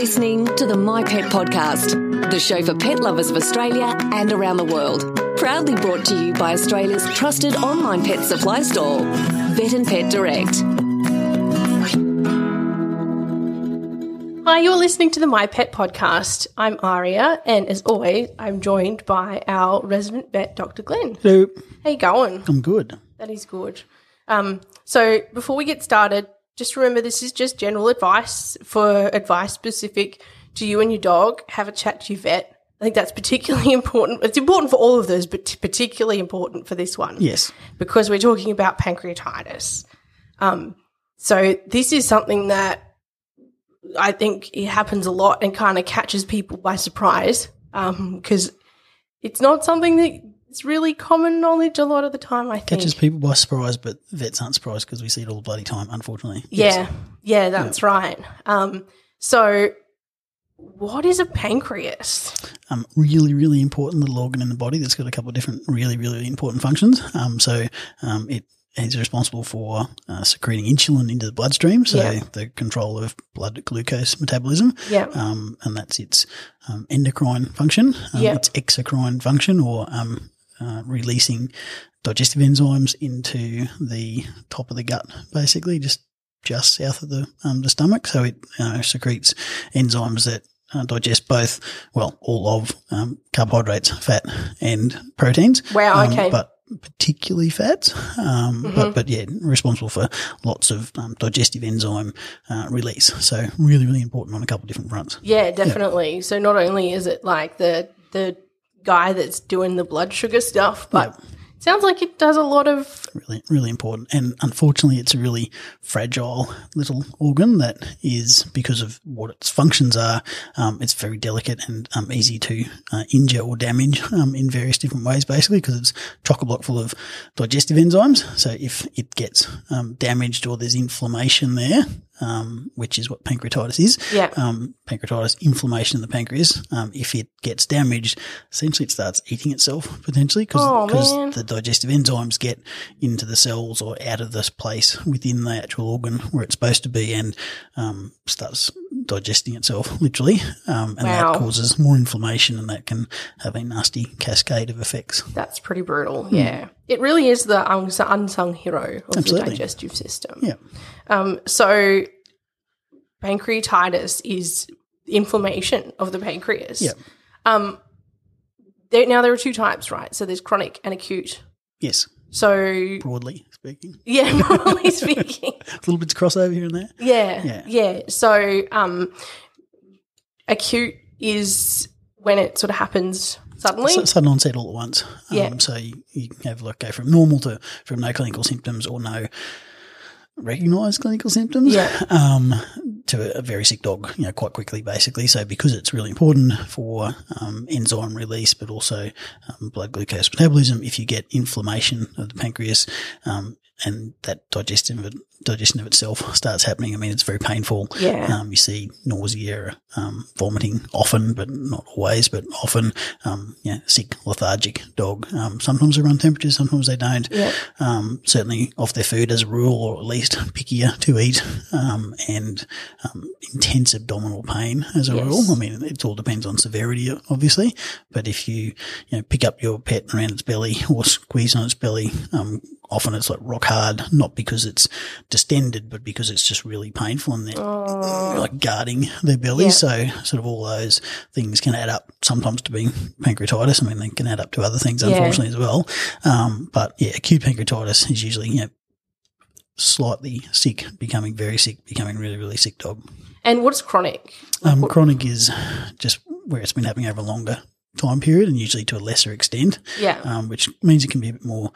listening to the My Pet Podcast, the show for pet lovers of Australia and around the world. Proudly brought to you by Australia's trusted online pet supply store, Vet and Pet Direct. Hi, you're listening to the My Pet Podcast. I'm Aria, and as always, I'm joined by our resident vet, Dr. Glenn. Hello. How you going? I'm good. That is good. Um, so before we get started, just remember this is just general advice for advice specific to you and your dog. Have a chat to your vet. I think that's particularly important. It's important for all of those, but particularly important for this one. Yes. Because we're talking about pancreatitis. Um, so this is something that I think it happens a lot and kind of catches people by surprise because it's not something that it's really common knowledge a lot of the time, I think. Catches people by surprise, but vets aren't surprised because we see it all the bloody time, unfortunately. Yeah, yeah, that's right. Um, so, what is a pancreas? Um, really, really important little organ in the body that's got a couple of different really, really important functions. Um, so um, it is responsible for uh, secreting insulin into the bloodstream, so Yeah. the control of blood glucose metabolism. Yeah. Um, and that's its um, endocrine function, um, Yeah. its exocrine function, or um, uh, releasing digestive enzymes into the top of the gut, basically, just just south of the um, the stomach. So it uh, secretes enzymes that uh, digest both, well, all of um, carbohydrates, fat, and proteins. Wow, Um, okay. but particularly fats. Um, Mm-hmm. But but yeah, responsible for lots of um, digestive enzyme uh, release. So really, really important on a couple of different fronts. Yeah, definitely. So not only is it like the the guy that's doing the blood sugar stuff, but it sounds like it does a lot of really, really important. And unfortunately, it's a really fragile little organ that is, because of what its functions are, um, it's very delicate and um, easy to uh, injure or damage um, in various different ways, basically, because it's chock a block full of digestive enzymes. So if it gets um, damaged or there's inflammation there, um, which is what pancreatitis is, Yeah. um, pancreatitis, inflammation in the pancreas. Um, if it gets damaged, essentially it starts eating itself potentially Oh, because man. the digestive enzymes get into the cells or out of this place within the actual organ where it's supposed to be and um, starts digesting itself literally. Um, and Wow. that causes more inflammation and that can have a nasty cascade of effects. that's pretty brutal. Yeah. It really is the unsung hero of the digestive system. Yeah. Um, so pancreatitis is inflammation of the pancreas. Yeah. Um, there, now there are two types, right? So there's chronic and acute. Yes. So Broadly speaking. yeah, broadly speaking, A little bit of crossover here and there. yeah, Yeah. yeah. So um, acute is when it sort of happens suddenly. S- sudden onset all at once. Um, Yeah. So you, you have like go from normal to from no clinical symptoms or no recognised clinical symptoms Yeah. um, to a, a very sick dog, you know, quite quickly, basically. So because it's really important for um, enzyme release, but also um, blood glucose metabolism, if you get inflammation of the pancreas um, and that digestive digestion of itself starts happening, I mean, it's very painful. Yeah. Um, you see nausea, um, vomiting often, but not always, but often, um, yeah, sick, lethargic dog. Um, sometimes they run temperatures, sometimes they don't. Yeah. Um, certainly off their food as a rule, or at least pickier to eat, um, and, um, intense abdominal pain as a Yes. rule. I mean, it all depends on severity, obviously, but if you, you know, pick up your pet around its belly or squeeze on its belly, um, often it's like rock hard, not because it's distended, but because it's just really painful and they're like guarding their belly. Oh. Yeah. So sort of all those things can add up sometimes to being pancreatitis. I mean, they can add up to other things, Yeah. unfortunately, as well. Um, but yeah, acute pancreatitis is usually, you know, slightly sick, becoming very sick, becoming really, really sick dog. and what's chronic? Um, chronic is just where it's been happening over a longer time period and usually to a lesser extent Yeah. um, which means it can be a bit more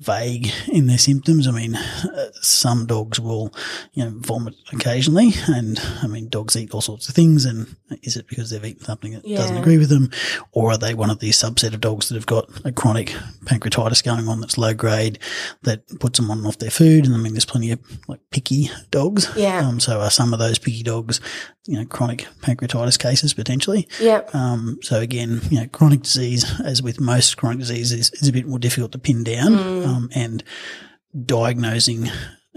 vague in their symptoms. I mean, uh, some dogs will, you know, vomit occasionally, and I mean, dogs eat all sorts of things. And is it because they've eaten something that doesn't agree with them, or are they one of these subset of dogs that have got a chronic pancreatitis going on that's low grade that puts them on and off their food? And I mean, there's plenty of like picky dogs. Yeah. Um, so are some of those picky dogs, you know, chronic pancreatitis cases potentially? Yeah. Um, so again, you know, chronic disease, as with most chronic diseases, is a bit more difficult to pin down. Um, and diagnosing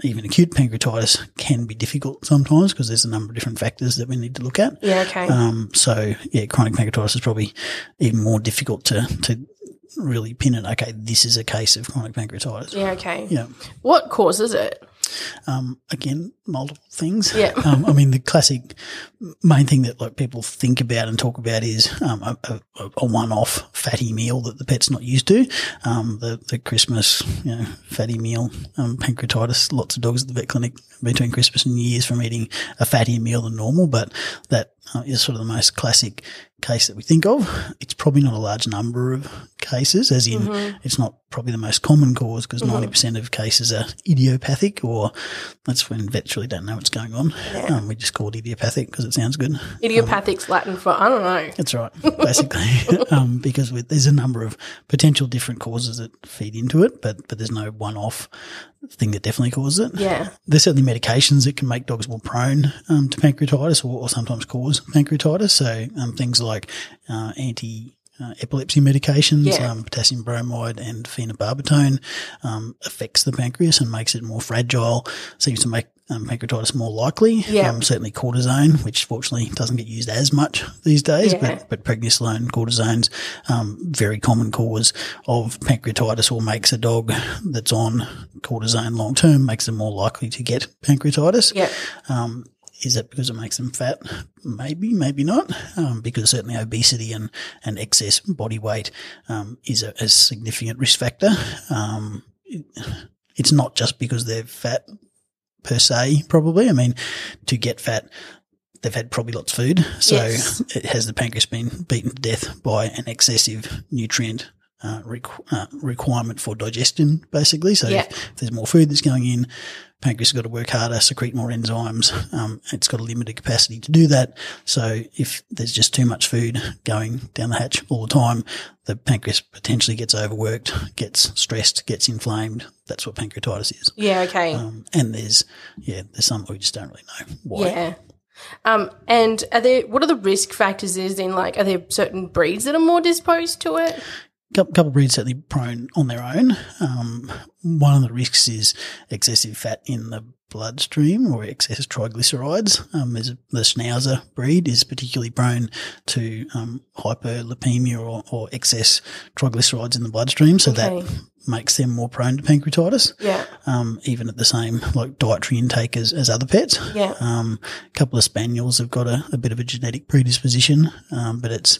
even acute pancreatitis can be difficult sometimes because there's a number of different factors that we need to look at. Yeah, okay. Um, so yeah, chronic pancreatitis is probably even more difficult to, to really pin it. Okay, this is a case of chronic pancreatitis. yeah, okay. Yeah. What causes it? Um, again, multiple things. Yeah. um, I mean, the classic main thing that like people think about and talk about is um, a, a, a one-off fatty meal that the pet's not used to. Um, the the Christmas, you know, fatty meal, um, pancreatitis. Lots of dogs at the vet clinic between Christmas and New Year's from eating a fattier meal than normal, but that uh, is sort of the most classic case that we think of. It's probably not a large number of cases, as in it's not probably the most common cause because 90% of cases are idiopathic or that's when vets really don't know what's going on. Um, we just call it idiopathic because it sounds good. Idiopathic's Latin for I don't know. That's right, basically, um, because with, there's a number of potential different causes that feed into it, but but there's no one-off thing that definitely causes it. Yeah. There's certainly medications that can make dogs more prone um, to pancreatitis or, or sometimes cause pancreatitis. So um, things like uh, anti uh, epilepsy medications, Yeah. um, potassium bromide and phenobarbital um, affects the pancreas and makes it more fragile, seems to make um, pancreatitis more likely. Yeah. Um, certainly cortisone, which fortunately doesn't get used as much these days, Yeah. but, but prednisolone, cortisone's um, very common cause of pancreatitis or makes a dog that's on cortisone long term, makes them more likely to get pancreatitis. Yeah. Um, is that because it makes them fat? Maybe, maybe not. Um, because certainly obesity and, and excess body weight um, is a, a significant risk factor. Um, it- it's not just because they're fat per se, probably. I mean, to get fat, they've had probably lots of food. So Yes. it has the pancreas been beaten to death by an excessive nutrient uh, requ- uh, requirement for digestion, basically. So Yeah. if, if there's more food that's going in, pancreas has got to work harder, secrete more enzymes. Um, it's got a limited capacity to do that. So if there's just too much food going down the hatch all the time, the pancreas potentially gets overworked, gets stressed, gets inflamed. That's what pancreatitis is. Yeah, okay. Um, and there's, yeah, there's some we just don't really know why. Yeah. Um, and are there what are the risk factors is in like are there certain breeds that are more disposed to it? Couple, breeds certainly prone on their own. Um, one of the risks is excessive fat in the bloodstream or excess triglycerides. Um, the Schnauzer breed is particularly prone to um, hyperlipemia or, or excess triglycerides in the bloodstream, so Okay. that makes them more prone to pancreatitis. Yeah. Um, even at the same like dietary intake as, as other pets. Yeah. Um, a couple of spaniels have got a, a bit of a genetic predisposition, um, but it's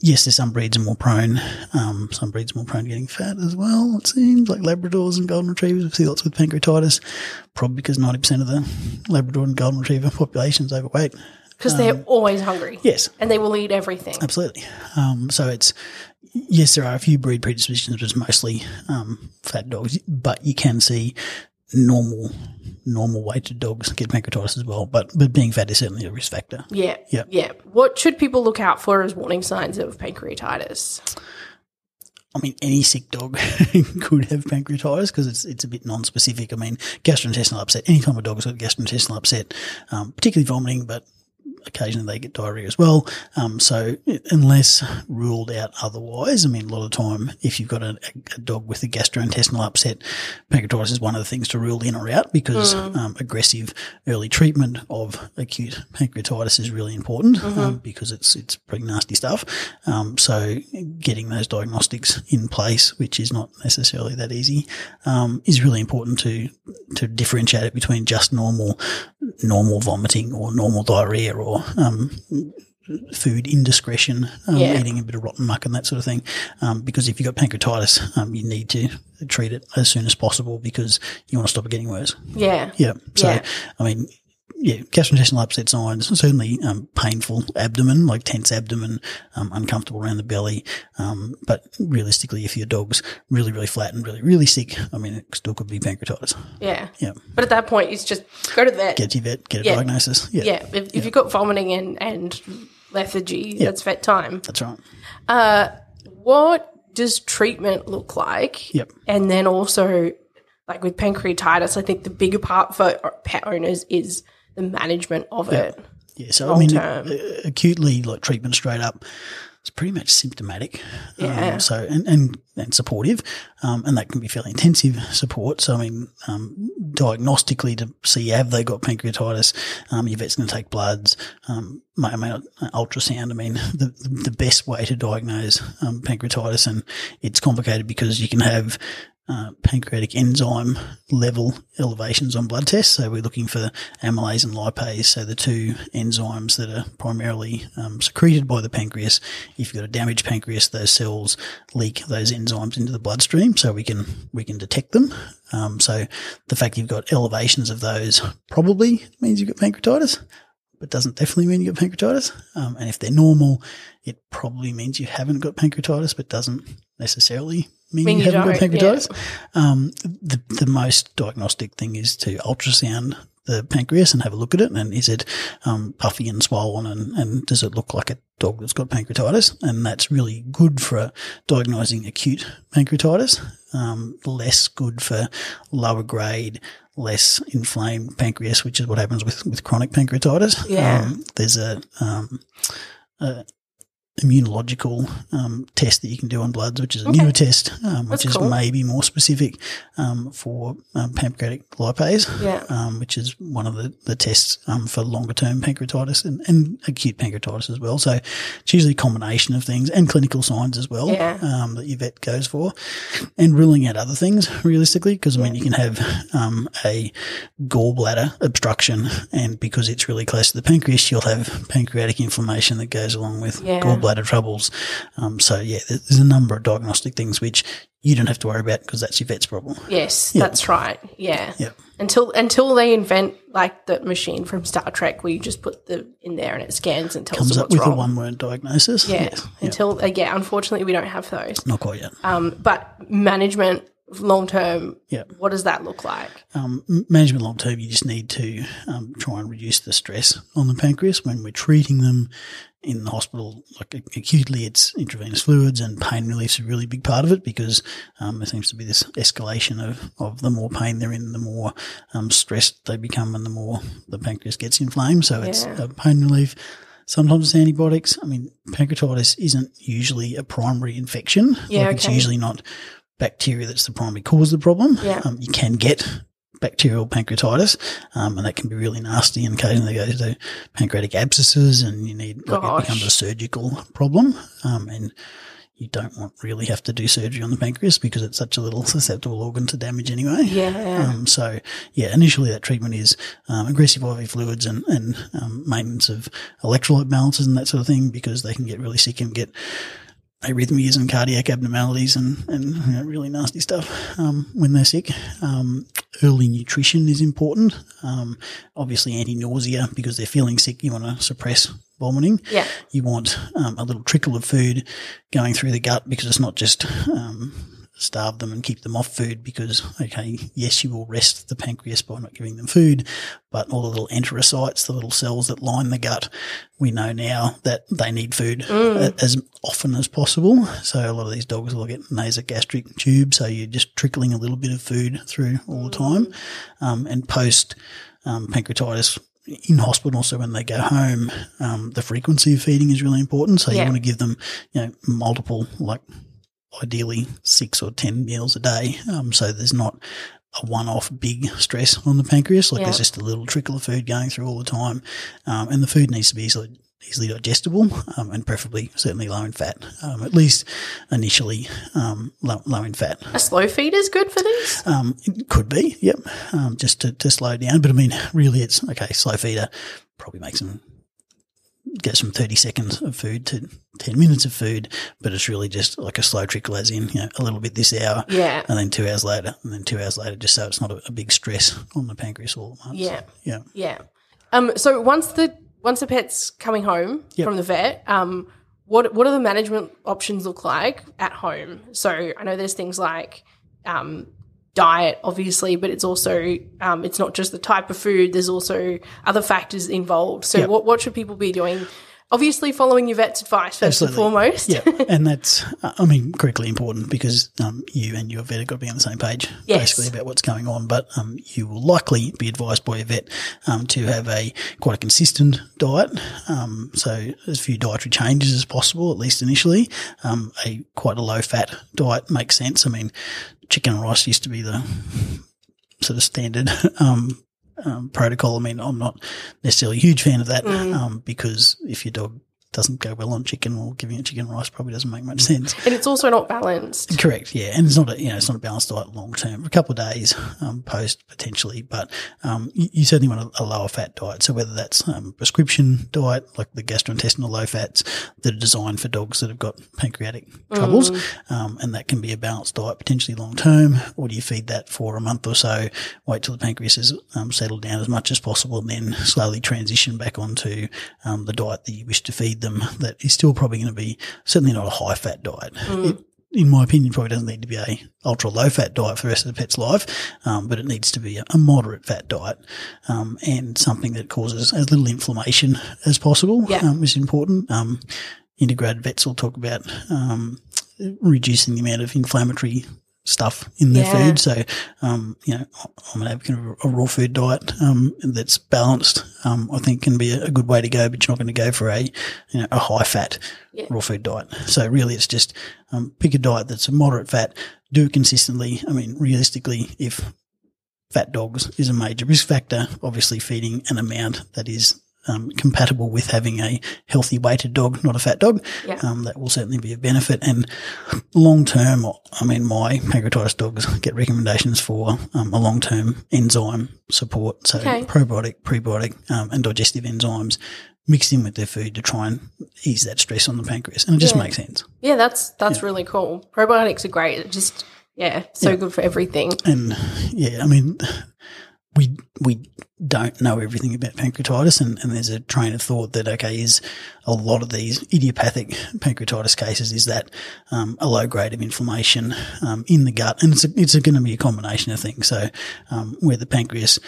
yes, there's some breeds are more prone. Um, some breeds are more prone to getting fat as well. It seems like Labradors and Golden Retrievers. We see lots with pancreatitis, probably because ninety percent of the Labrador and Golden Retriever population is overweight. Because they're always hungry. Yes, And they will eat everything. absolutely. Um, so it's yes, there are a few breed predispositions, but it's mostly um, fat dogs. But you can see normal normal weighted dogs get pancreatitis as well. But but being fat is certainly a risk factor. Yeah. Yeah. Yeah. What should people look out for as warning signs of pancreatitis? I mean, any sick dog could have pancreatitis because it's it's a bit non-specific. I mean, gastrointestinal upset. Any Anytime a dog's got gastrointestinal upset, um, particularly vomiting, but occasionally they get diarrhea as well. Um, so unless ruled out otherwise, I mean, a lot of the time, if you've got a, a dog with a gastrointestinal upset, pancreatitis is one of the things to rule in or out because um, aggressive early treatment of acute pancreatitis is really important um, because it's it's pretty nasty stuff. Um, so getting those diagnostics in place, which is not necessarily that easy, um, is really important to to differentiate it between just normal normal vomiting or normal diarrhea or um, food indiscretion, um, Yeah. eating a bit of rotten muck and that sort of thing. Um, because if you've got pancreatitis, um, you need to treat it as soon as possible because you want to stop it getting worse. Yeah. Yeah. So, Yeah. I mean, yeah, gastrointestinal upset signs, certainly um, painful abdomen, like tense abdomen, um, uncomfortable around the belly. Um, but realistically, if your dog's really, really flat and really, really sick, I mean, it still could be pancreatitis. Yeah. Yeah. But at that point, it's just go to the vet. Get to your vet, get a Yeah. diagnosis. Yeah. yeah. If, if you've got vomiting and, and lethargy, that's vet time. That's right. What does treatment look like? Yep. And then also, like with pancreatitis, I think the bigger part for pet owners is the management of it. Yeah, so I mean, Long-term. uh, acutely like treatment straight up, it's pretty much symptomatic. Yeah. Um, so and and, and supportive, um, and that can be fairly intensive support. So I mean, um, diagnostically to see have they got pancreatitis. Um, your vet's going to take bloods, um, I mean, ultrasound. I mean, the, the best way to diagnose um, pancreatitis, and it's complicated because you can have uh, pancreatic enzyme level elevations on blood tests. So we're looking for amylase and lipase, so the two enzymes that are primarily um, secreted by the pancreas. If you've got a damaged pancreas, those cells leak those enzymes into the bloodstream, so we can we can detect them. Um, so the fact you've got elevations of those probably means you've got pancreatitis but doesn't definitely mean you've got pancreatitis. Um, and if they're normal, it probably means you haven't got pancreatitis, but doesn't necessarily mean, mean you, got pancreatitis. Yeah. Um, the, the most diagnostic thing is to ultrasound the pancreas and have a look at it. And is it um, puffy and swollen? And, and does it look like a dog that's got pancreatitis? And that's really good for diagnosing acute pancreatitis. Um, less good for lower grade, less inflamed pancreas, which is what happens with, with chronic pancreatitis. Yeah. Um, there's a, um, a immunological um, test that you can do on bloods, which is a okay. newer test, um, which is maybe more specific um, for um, pancreatic lipase, yeah. Um, which is one of the, the tests um, for longer term pancreatitis and, and, acute pancreatitis as well. So it's usually a combination of things and clinical signs as well yeah. that your vet goes for, and ruling out other things realistically, because I mean, you can have a gallbladder obstruction, and because it's really close to the pancreas, you'll have pancreatic inflammation that goes along with yeah. gallbladder bladder troubles. Um, so yeah, there's a number of diagnostic things which you don't have to worry about because that's your vet's problem. Yes, that's right. Yeah. Yeah. Until until they invent like the machine from Star Trek where you just put the in there and it scans and tells Comes you up with wrong. a one word diagnosis. Yeah. Yes. Until uh, yeah, unfortunately we don't have those. Not quite yet. Um, but management long term, yeah. what does that look like? Um, management long term, you just need to um, try and reduce the stress on the pancreas when we're treating them in the hospital, like acutely, it's intravenous fluids and pain relief is a really big part of it because um, there seems to be this escalation of, of the more pain they're in, the more um, stressed they become, and the more the pancreas gets inflamed. So yeah. it's uh, pain relief. Sometimes it's antibiotics. I mean, pancreatitis isn't usually a primary infection. Yeah, like okay. It's usually not bacteria that's the primary cause of the problem. Yeah. Um, you can get bacterial pancreatitis, um, and that can be really nasty. And occasionally they go to pancreatic abscesses, and you need like it becomes a surgical problem. Um, and you don't want really have to do surgery on the pancreas because it's such a little susceptible organ to damage anyway. Yeah. Um, so yeah, initially that treatment is um, aggressive IV fluids and and um, maintenance of electrolyte balances and that sort of thing because they can get really sick and get arrhythmias and cardiac abnormalities and, and you know, really nasty stuff um, when they're sick. Um, early nutrition is important. Um, obviously, anti nausea because they're feeling sick. You want to suppress vomiting. Yeah. You want um, a little trickle of food going through the gut because it's not just um, starve them and keep them off food because, okay, yes, you will rest the pancreas by not giving them food, but all the little enterocytes, the little cells that line the gut, we know now that they need food mm. as often as possible. So a lot of these dogs will get nasogastric tubes. So you're just trickling a little bit of food through all the time. Um, and post um, pancreatitis, in hospital, so when they go home, um, the frequency of feeding is really important. So yeah. you want to give them, you know, multiple, like ideally six or 10 meals a day. Um, so there's not a one-off big stress on the pancreas. Like there's just a little trickle of food going through all the time. Um, and the food needs to be easily, easily digestible, um, and preferably certainly low in fat. Um, at least initially, um, low, low, in fat. A slow feed is good for these? Um, it could be. Yep. Um, just to, to slow down. But I mean, really it's okay. Slow feeder probably makes them goes from 30 seconds of food to 10 minutes of food, but it's really just like a slow trickle, as in, you know, a little bit this hour. Yeah. And then two hours later, and then two hours later, just so it's not a, a big stress on the pancreas all at once. Yeah. Yeah. Yeah. Um, so once the, once the pet's coming home yep. from the vet, um, what, what do the management options look like at home? So I know there's things like, um, diet, obviously, but it's also um, it's not just the type of food. There's also other factors involved. So, yep. what what should people be doing? Obviously, following your vet's advice first Absolutely. and foremost. yeah, and that's I mean critically important because um, you and your vet have got to be on the same page yes. basically about what's going on. But um, you will likely be advised by your vet um, to have a quite a consistent diet. Um, so as few dietary changes as possible, at least initially. Um, a quite a low fat diet makes sense. I mean, chicken and rice used to be the sort of standard um, um, protocol. I mean, I'm not necessarily a huge fan of that um, because if your dog doesn't go well on chicken or giving it chicken rice probably doesn't make much sense. And it's also not balanced. Correct, yeah, and it's not a you know it's not a balanced diet long term. A couple of days um, post potentially, but um, you, you certainly want a, a lower fat diet. So whether that's um, prescription diet like the gastrointestinal low fats that are designed for dogs that have got pancreatic troubles, um, and that can be a balanced diet potentially long term, or do you feed that for a month or so, wait till the pancreas is um, settled down as much as possible, and then slowly transition back onto um, the diet that you wish to feed them. That is still probably going to be certainly not a high fat diet. It, in my opinion, probably doesn't need to be a ultra low fat diet for the rest of the pet's life, um, but it needs to be a, a moderate fat diet um, and something that causes as little inflammation as possible, Yeah. um, is important. Um, integrated vets will talk about um, reducing the amount of inflammatory stuff in their Yeah. food. So, um, you know, I'm an advocate of a raw food diet um, that's balanced. Um, I think can be a, good way to go, but you're not going to go for a you know a high fat Yeah. raw food diet. So really, it's just um, pick a diet that's a moderate fat, do it consistently. I mean, realistically, if fat dogs is a major risk factor, obviously feeding an amount that is um, compatible with having a healthy weighted dog, not a fat dog, Yeah. um, that will certainly be a benefit. And long term, I mean, my pancreatitis dogs get recommendations for um, a long term enzyme support. So Okay. probiotic, prebiotic, um, and digestive enzymes mixed in with their food to try and ease that stress on the pancreas. And it just Yeah. makes sense. Yeah, that's that's really cool. Probiotics are great. It just yeah, so good for everything. And yeah, I mean, we we don't know everything about pancreatitis, and, and there's a train of thought that okay, is a lot of these idiopathic pancreatitis cases is that um, a low grade of inflammation um, in the gut, and it's a, it's going to be a combination of things. So um, where the pancreas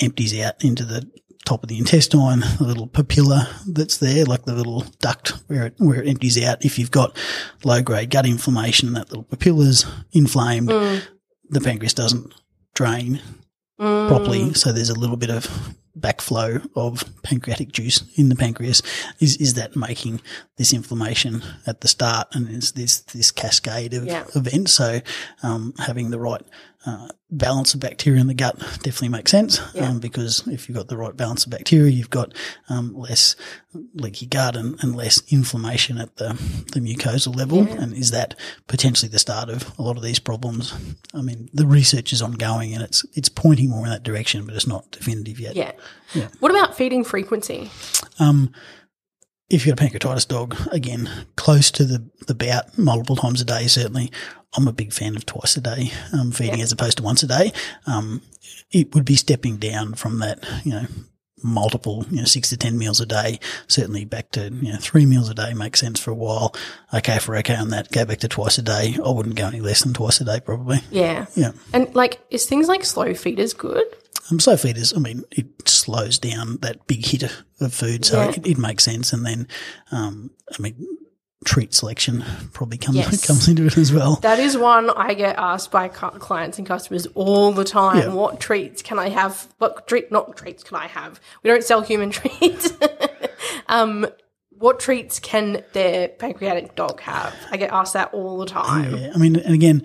empties out into the top of the intestine, the little papilla that's there, like the little duct where it, where it empties out. If you've got low grade gut inflammation, that little papilla's inflamed, the pancreas doesn't drain properly. So there's a little bit of backflow of pancreatic juice in the pancreas. Is is that making this inflammation at the start, and is this this cascade of Yeah. events? So um, having the right uh, balance of bacteria in the gut definitely makes sense Yeah. um, because if you've got the right balance of bacteria, you've got um, less leaky gut and, and less inflammation at the, the mucosal level. And is that potentially the start of a lot of these problems? I mean, the research is ongoing and it's it's pointing more in that direction, but it's not definitive yet. Yeah. What about feeding frequency? Um, if you've got a pancreatitis dog, again, close to the, the bout multiple times a day, certainly. I'm a big fan of twice a day um, feeding as opposed to once a day. Um, it would be stepping down from that, you know, multiple, you know, six to 10 meals a day, certainly back to, you know, three meals a day makes sense for a while. Okay, for okay on that, go back to twice a day. I wouldn't go any less than twice a day, probably. Yeah. Yeah. And like is things like slow feeders good? Um, slow feeders, I mean, it slows down that big hit of, of food, so Yeah. it, it makes sense. And then, um, I mean, treat selection probably comes Yes. comes into it as well. That is one I get asked by clients and customers all the time. Yeah. What treats can I have? What treat? Not treats can I have? We don't sell human treats. um, what treats can their pancreatic dog have? I get asked that all the time. Yeah, I mean, and again,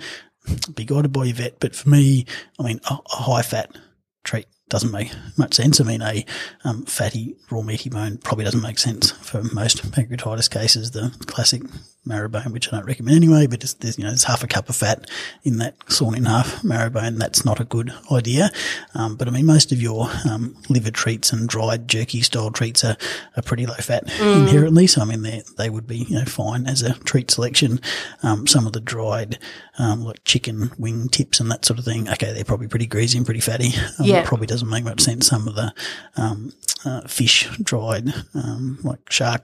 be guided by your vet, but for me, I mean, a, a high fat treat doesn't make much sense. I mean, a um, fatty raw meaty bone probably doesn't make sense for most pancreatitis cases. The classic marrow bone, which I don't recommend anyway, but it's, there's, you know, there's half a cup of fat in that sawn in half marrow bone. That's not a good idea. Um, but I mean, most of your um, liver treats and dried jerky style treats are, are pretty low fat inherently. So I mean, they they would be you know fine as a treat selection. Um, some of the dried um, like chicken wing tips and that sort of thing. Okay, they're probably pretty greasy and pretty fatty. Um, Yeah. probably doesn't make much sense. Some of the um, uh, fish dried um, like shark.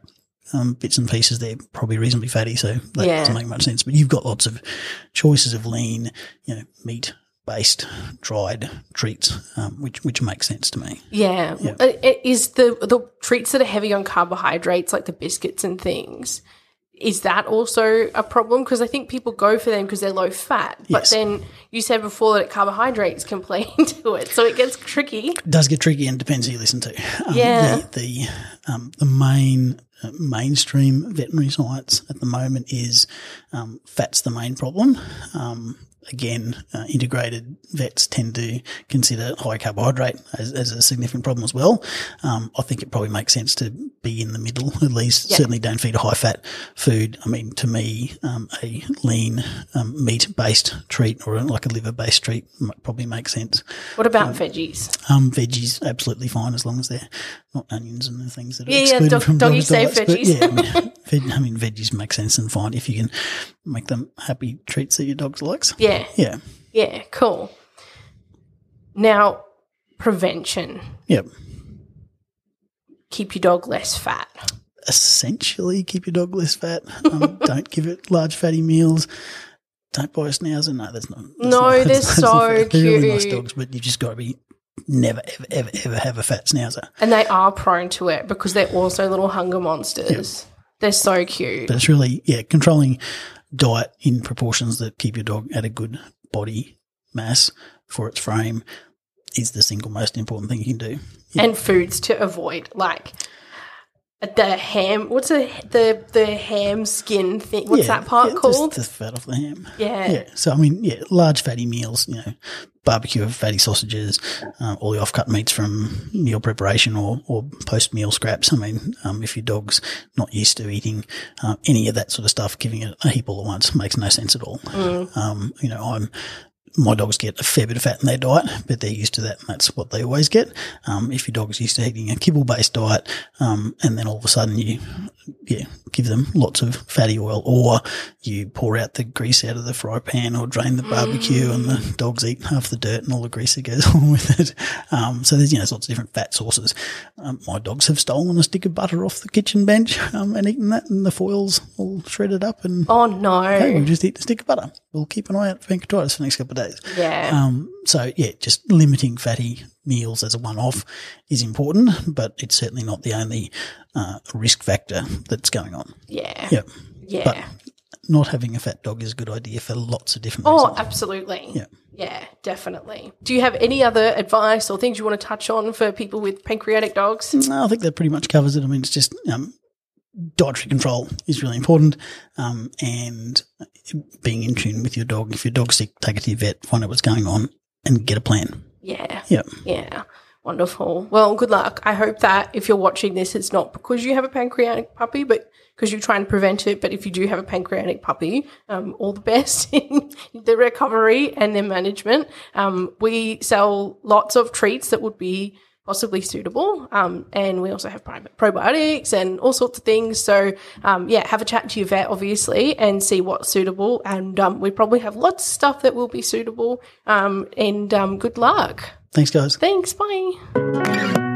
Um, bits and pieces, they're probably reasonably fatty, so that Yeah. doesn't make much sense. But you've got lots of choices of lean, you know, meat based dried treats, um, which which makes sense to me. Yeah. Uh, it Is the the treats that are heavy on carbohydrates, like the biscuits and things, is that also a problem? Because I think people go for them because they're low fat, but Yes. then you said before that carbohydrates can play into it, so it gets tricky. It does get tricky and depends who you listen to. Um, Yeah. The the, um, the main uh, mainstream veterinary science at the moment is um, fat's the main problem. Um, again, uh, integrated vets tend to consider high carbohydrate as, as a significant problem as well. Um, I think it probably makes sense to be in the middle at least. Yeah. Certainly don't feed a high fat food. I mean, to me, um, a lean um, meat based treat or like a liver based treat probably makes sense. What about veggies? Um, veggies absolutely fine as long as they're not onions and the things that are Yeah, yeah, excluded dog- from doggy safe. But veggies. yeah, I mean, veg, I mean, veggies make sense and fine if you can make them happy treats that your dog likes. Yeah, Yeah. yeah, cool. Now, prevention. Yep. Keep your dog less fat. Essentially, keep your dog less fat. Um, don't give it large fatty meals. Don't buy a schnauzer. No, that's not. That's No, not, they're that's so. They're really nice cute. dogs, but you just got to be never, ever, ever, ever have a fat schnauzer. And they are prone to it because they're also little hunger monsters. They're so cute. But it's really, yeah, controlling diet in proportions that keep your dog at a good body mass for its frame is the single most important thing you can do. and foods to avoid, like the ham. What's the the the ham skin thing? What's Yeah, that part yeah, just called? The fat off the ham. yeah. Yeah. So, I mean, yeah, large fatty meals, you know, barbecue of fatty sausages, uh, all the off-cut meats from meal preparation or, or post-meal scraps. I mean, um, if your dog's not used to eating uh, any of that sort of stuff, giving it a heap all at once makes no sense at all. Um, you know, I'm, my dogs get a fair bit of fat in their diet, but they're used to that, and that's what they always get. Um, if your dog's used to eating a kibble-based diet, um, and then all of a sudden you, yeah, give them lots of fatty oil, or you pour out the grease out of the fry pan, or drain the barbecue, and the dogs eat half the dirt and all the grease that goes along with it. Um, so there's you know lots of different fat sources. Um, my dogs have stolen a stick of butter off the kitchen bench um, and eaten that, and the foil's all shredded up and. Oh no. Hey, we've just eat the stick of butter. We'll keep an eye out for pancreatitis for the next couple of days. yeah. Um, so yeah, just limiting fatty meals as a one-off is important, but it's certainly not the only uh, risk factor that's going on. yeah. Yeah, Yeah. but not having a fat dog is a good idea for lots of different Oh, reasons. absolutely. Yeah. Yeah, definitely. Do you have any other advice or things you want to touch on for people with pancreatic dogs? No, I think that pretty much covers it. I mean, it's just um, dietary control is really important, um, and being in tune with your dog. If your dog's sick, take it to your vet, find out what's going on, and get a plan. Yeah. Yeah. Yeah. Wonderful. Well, good luck. I hope that if you're watching this, it's not because you have a pancreatic puppy, but because you're trying to prevent it. But if you do have a pancreatic puppy, um, all the best in the recovery and their management. Um, we sell lots of treats that would be possibly suitable. Um, and we also have probiotics and all sorts of things. So, um, yeah, have a chat to your vet, obviously, and see what's suitable. And um, we probably have lots of stuff that will be suitable. Um, and um, good luck. Thanks, guys. Thanks. Bye.